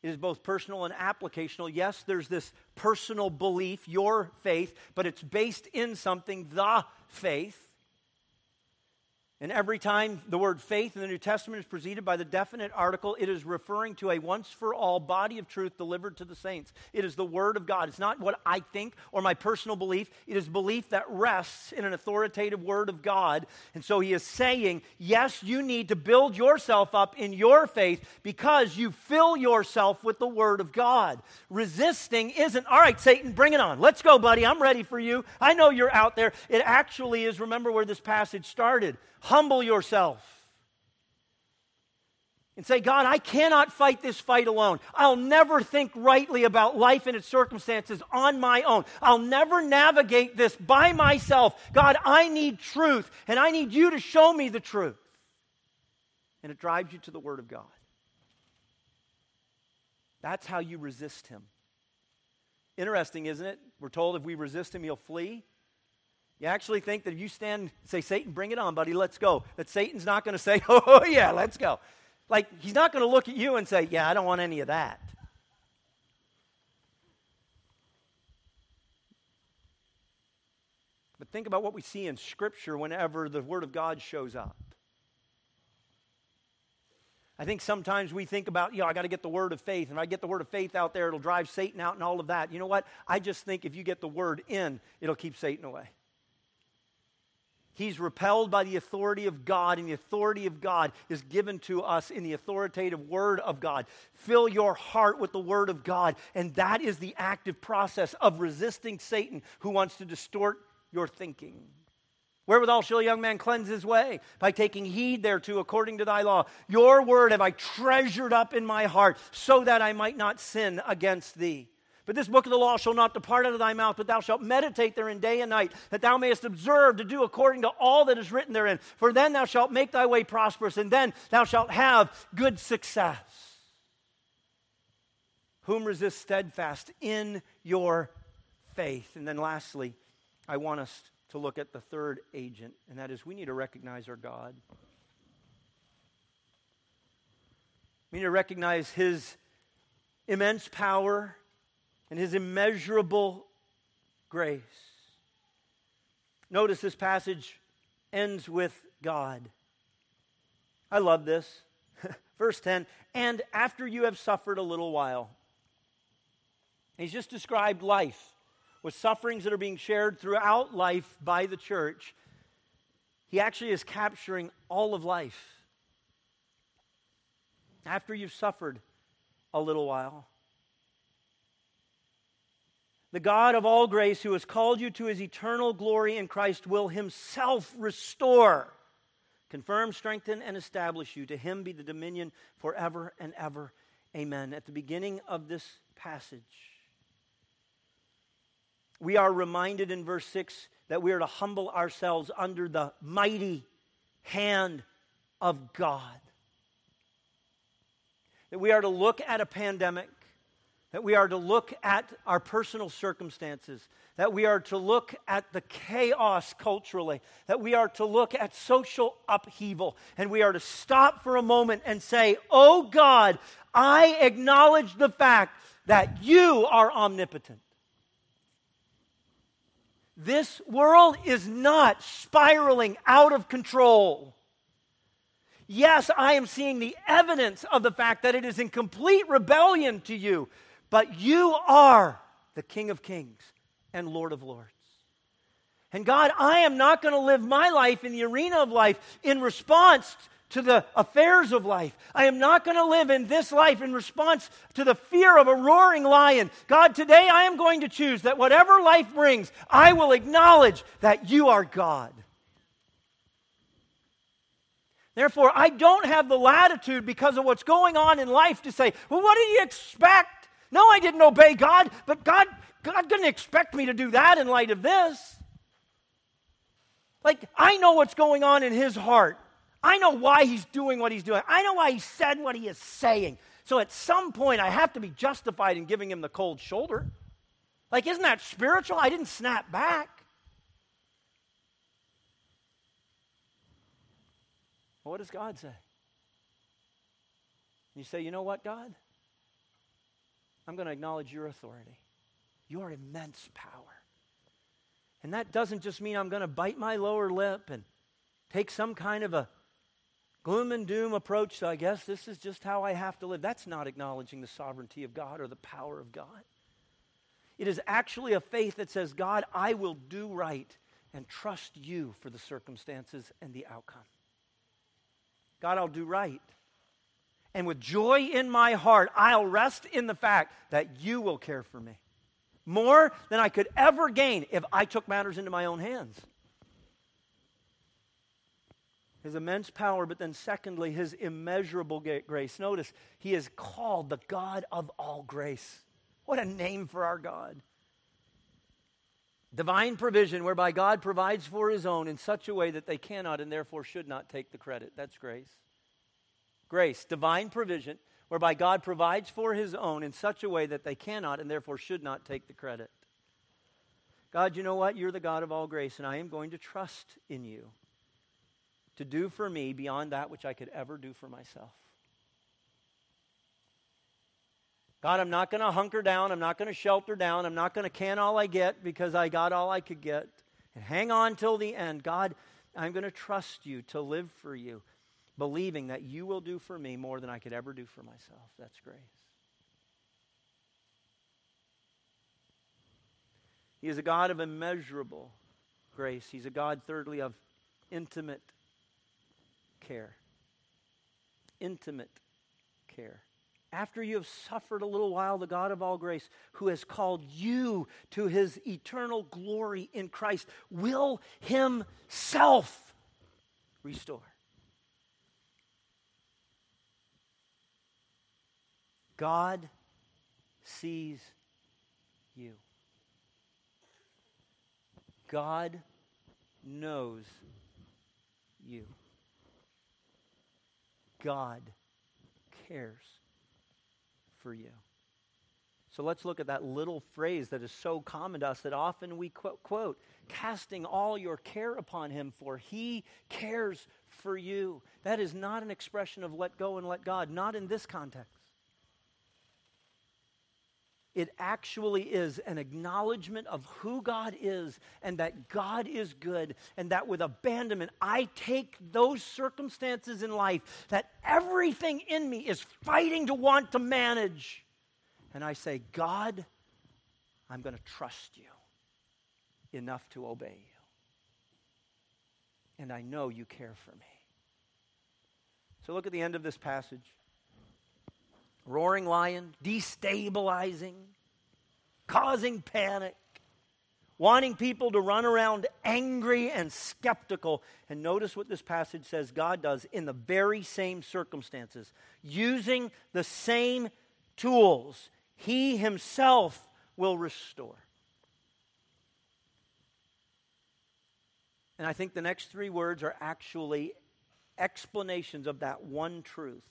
It is both personal and applicational. Yes, there's this personal belief, your faith, but it's based in something, the faith. And every time the word faith in the New Testament is preceded by the definite article, it is referring to a once for all body of truth delivered to the saints. It is the Word of God. It's not what I think or my personal belief, it is belief that rests in an authoritative Word of God. And so he is saying, yes, you need to build yourself up in your faith because you fill yourself with the Word of God. Resisting isn't, all right, Satan, bring it on. Let's go, buddy. I'm ready for you. I know you're out there. It actually is, remember where this passage started Humble yourself. and say, God, I cannot fight this fight alone. I'll never think rightly about life and its circumstances on my own. I'll never navigate this by myself. God, I need truth, and I need you to show me the truth. And it drives you to the Word of God. That's how you resist Him. Interesting, isn't it? We're told if we resist Him, He'll flee. You actually think that if you stand, say, Satan, bring it on, buddy, let's go, that Satan's not going to say, (laughs) oh, yeah, let's go. Like, he's not going to look at you and say, Yeah, I don't want any of that. But think about what we see in Scripture whenever the Word of God shows up. I think sometimes we think about, you know, I got to get the word of faith. And if I get the word of faith out there, it'll drive Satan out and all of that. You know what? I just think if you get the word in, it'll keep Satan away. He's repelled by the authority of God, and the authority of God is given to us in the authoritative Word of God. Fill your heart with the Word of God, and that is the active process of resisting Satan who wants to distort your thinking. Wherewithal shall a young man cleanse his way? By taking heed thereto according to thy law. Your word have I treasured up in my heart, so that I might not sin against thee. But this book of the law shall not depart out of thy mouth, but thou shalt meditate therein day and night, that thou mayest observe to do according to all that is written therein. For then thou shalt make thy way prosperous, and then thou shalt have good success. Whom resist steadfast in your faith. And then lastly, I want us to look at the third agent, and that is we need to recognize our God. We need to recognize his immense power and his immeasurable grace. Notice this passage ends with God. I love this. (laughs) Verse 10 And after you have suffered a little while, he's just described life with sufferings that are being shared throughout life by the church. He actually is capturing all of life. After you've suffered a little while, the God of all grace, who has called you to his eternal glory in Christ, will himself restore, confirm, strengthen, and establish you. To him be the dominion forever and ever. Amen. At the beginning of this passage, we are reminded in verse 6 that we are to humble ourselves under the mighty hand of God. That we are to look at a pandemic that we are to look at our personal circumstances, that we are to look at the chaos culturally, that we are to look at social upheaval, and we are to stop for a moment and say, Oh God, I acknowledge the fact that you are omnipotent. This world is not spiraling out of control. Yes, I am seeing the evidence of the fact that it is in complete rebellion to you. But you are the King of Kings and Lord of Lords. And God, I am not going to live my life in the arena of life in response to the affairs of life. I am not going to live in this life in response to the fear of a roaring lion. God, today I am going to choose that whatever life brings, I will acknowledge that you are God. Therefore, I don't have the latitude because of what's going on in life to say, well, what do you expect? No, I didn't obey God, but God, God didn't expect me to do that in light of this. Like, I know what's going on in his heart. I know why he's doing what he's doing. I know why he said what he is saying. So at some point, I have to be justified in giving him the cold shoulder. Like, isn't that spiritual? I didn't snap back. What does God say? You say, you know what, God? I'm going to acknowledge your authority, your immense power. And that doesn't just mean I'm going to bite my lower lip and take some kind of a gloom and doom approach to, I guess this is just how I have to live. That's not acknowledging the sovereignty of God or the power of God. It is actually a faith that says, God, I will do right and trust you for the circumstances and the outcome. God, I'll do right. And with joy in my heart, I'll rest in the fact that you will care for me more than I could ever gain if I took matters into my own hands. his immense power, but then secondly, his immeasurable grace. Notice, he is called the God of all grace. What a name for our God. Divine provision whereby God provides for his own in such a way that they cannot and therefore should not take the credit. That's grace. Grace, divine provision whereby God provides for his own in such a way that they cannot and therefore should not take the credit. God, you know what? You're the God of all grace, and I am going to trust in you to do for me beyond that which I could ever do for myself. God, I'm not going to hunker down. I'm not going to shelter down. I'm not going to can all I get because I got all I could get and hang on till the end. God, I'm going to trust you to live for you, believing that you will do for me more than I could ever do for myself. That's grace. He is a God of immeasurable grace. He's a God, thirdly, of intimate care. Intimate care. After you have suffered a little while, the God of all grace, who has called you to his eternal glory in Christ, will himself restore. God sees you. God knows you. God cares for you. So let's look at that little phrase that is so common to us that often we quote, quote, casting all your care upon him, for he cares for you. That is not an expression of let go and let God, not in this context. It actually is an acknowledgement of who God is and that God is good, and that with abandonment, I take those circumstances in life that everything in me is fighting to want to manage. And I say, God, I'm going to trust you enough to obey you. And I know you care for me. So look at the end of this passage roaring lion, destabilizing, causing panic, wanting people to run around angry and skeptical. And notice what this passage says God does in the very same circumstances, using the same tools. He himself will restore. And I think the next three words are actually explanations of that one truth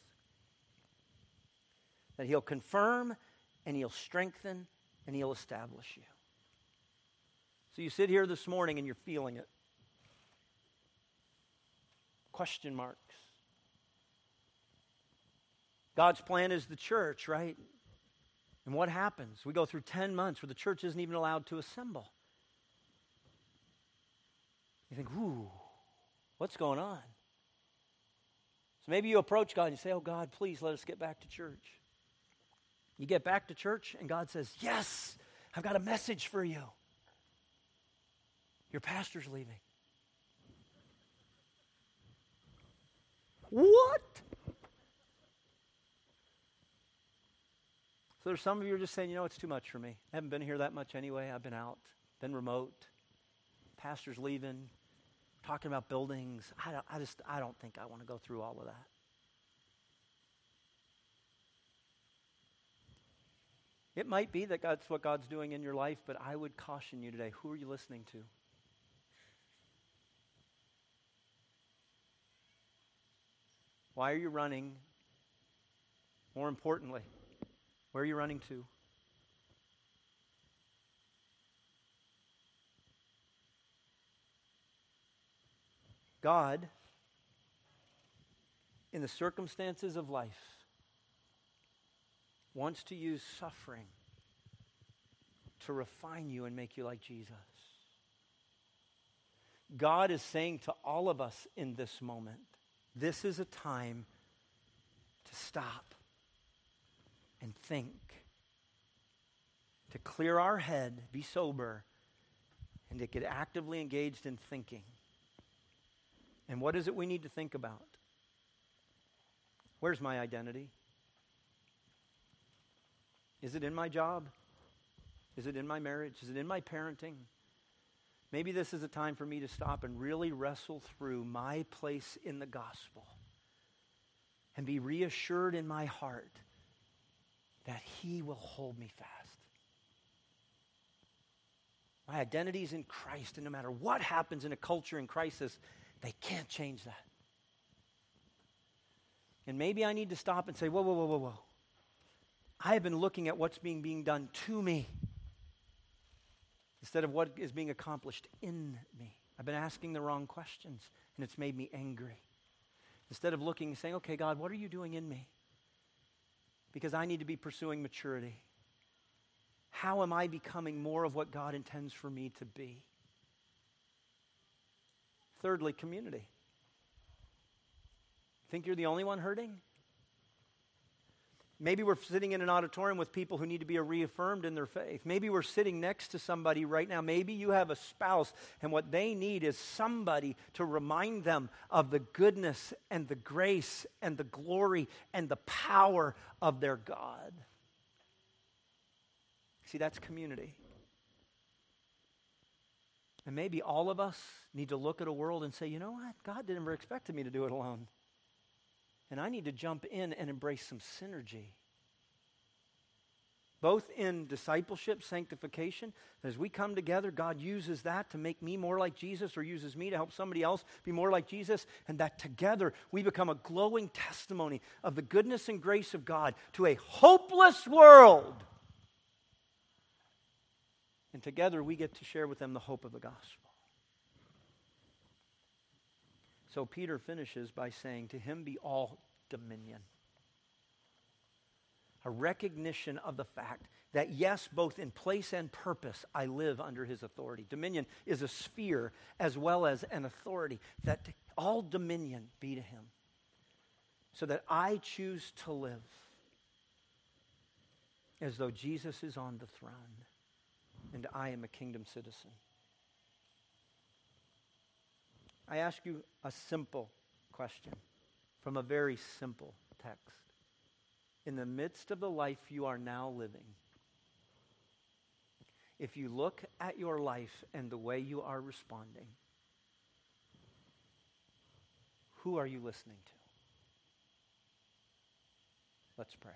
that He'll confirm and He'll strengthen and He'll establish you. So you sit here this morning and you're feeling it. Question marks. God's plan is the church, right? And what happens? We go through 10 months where the church isn't even allowed to assemble. You think, ooh, what's going on? So maybe you approach God and you say, oh, God, please let us get back to church. You get back to church, and God says, Yes, I've got a message for you. Your pastor's leaving. What? So there's some of you are just saying, you know, it's too much for me. I haven't been here that much anyway. I've been out, been remote. Pastor's leaving, talking about buildings. I, I just, I don't think I want to go through all of that. It might be that that's what God's doing in your life, but I would caution you today who are you listening to? Why are you running? More importantly, where are you running to? God, in the circumstances of life, wants to use suffering to refine you and make you like Jesus. God is saying to all of us in this moment, this is a time to stop and think, to clear our head, be sober, and to get actively engaged in thinking. And what is it we need to think about? Where's my identity? Is it in my job? Is it in my marriage? Is it in my parenting? Maybe this is a time for me to stop and really wrestle through my place in the gospel and be reassured in my heart that He will hold me fast. My identity is in Christ, and no matter what happens in a culture in crisis, they can't change that. And maybe I need to stop and say, whoa, whoa, whoa, whoa, whoa. I have been looking at what's being, being done to me instead of what is being accomplished in me. I've been asking the wrong questions, and it's made me angry. Instead of looking and saying, okay, God, what are you doing in me? Because I need to be pursuing maturity. How am I becoming more of what God intends for me to be? Thirdly, community. Think you're the only one hurting? Maybe we're sitting in an auditorium with people who need to be reaffirmed in their faith. Maybe we're sitting next to somebody right now. Maybe you have a spouse, and what they need is somebody to remind them of the goodness and the grace and the glory and the power of their God. See, that's community. And maybe all of us need to look at a world and say, you know what? God didn't ever expect me to do it alone. And I need to jump in and embrace some synergy. Both in discipleship, sanctification, as we come together, God uses that to make me more like Jesus or uses me to help somebody else be more like Jesus, and that together we become a glowing testimony of the goodness and grace of God to a hopeless world. And together we get to share with them the hope of the gospel. So Peter finishes by saying, To him be all dominion. A recognition of the fact that, yes, both in place and purpose, I live under his authority. Dominion is a sphere as well as an authority, that all dominion be to him, so that I choose to live as though Jesus is on the throne and I am a kingdom citizen. I ask you a simple question from a very simple text. In the midst of the life you are now living, if you look at your life and the way you are responding, who are you listening to? Let's pray.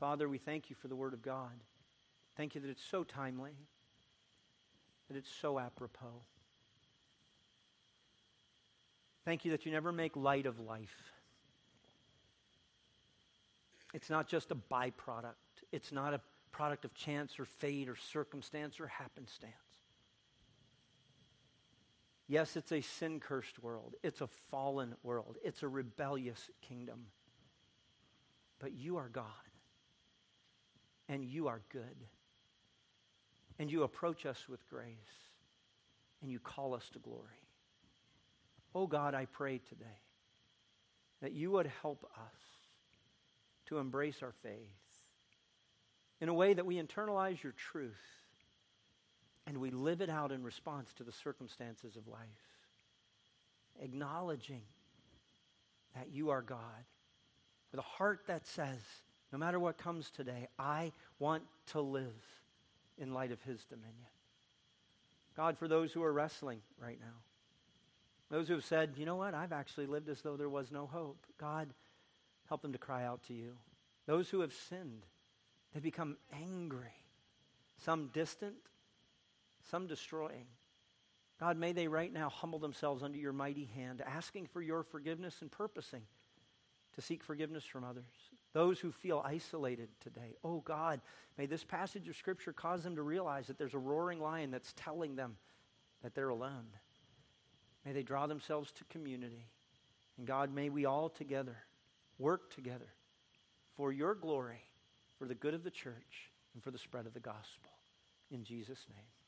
Father, we thank you for the Word of God. Thank you that it's so timely, that it's so apropos. Thank you that you never make light of life. It's not just a byproduct, it's not a product of chance or fate or circumstance or happenstance. Yes, it's a sin cursed world, it's a fallen world, it's a rebellious kingdom. But you are God, and you are good and you approach us with grace and you call us to glory. Oh God, I pray today that you would help us to embrace our faith in a way that we internalize your truth and we live it out in response to the circumstances of life, acknowledging that you are God with a heart that says, no matter what comes today, I want to live in light of his dominion. God, for those who are wrestling right now, those who have said, you know what, I've actually lived as though there was no hope. God, help them to cry out to you. Those who have sinned, they become angry, some distant, some destroying. God, may they right now humble themselves under your mighty hand, asking for your forgiveness and purposing to seek forgiveness from others. Those who feel isolated today, oh God, may this passage of Scripture cause them to realize that there's a roaring lion that's telling them that they're alone. May they draw themselves to community. And God, may we all together work together for your glory, for the good of the church, and for the spread of the gospel. In Jesus' name.